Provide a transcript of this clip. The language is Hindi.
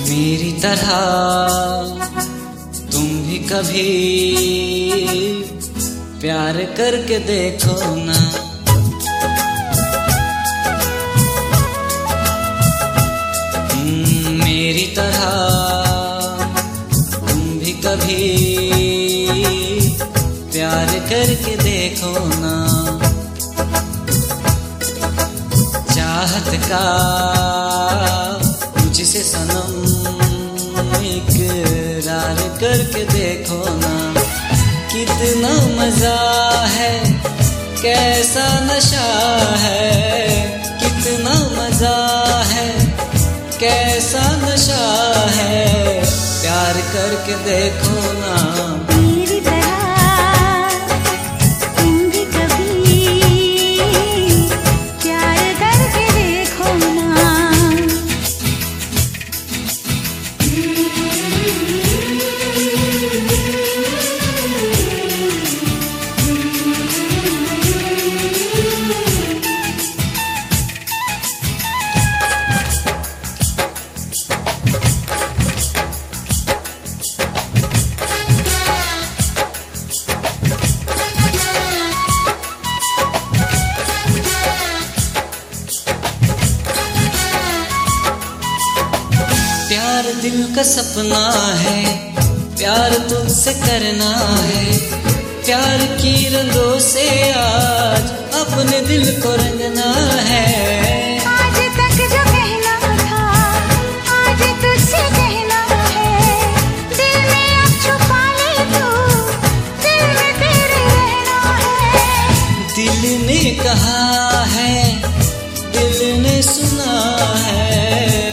मेरी तरह तुम भी कभी प्यार करके देखो ना। हम्म, मेरी तरह तुम भी कभी प्यार करके देखो ना। चाहत का मुझसे सनम इकरार करके देखो ना, कितना मज़ा है, कैसा नशा है, कितना मज़ा है, कैसा नशा है, प्यार करके देखो ना। प्यार दिल का सपना है प्यार तुमसे करना है। प्यार की रंगों से आज अपने दिल को रंगना है। दिल ने कहा है दिल ने सुना है।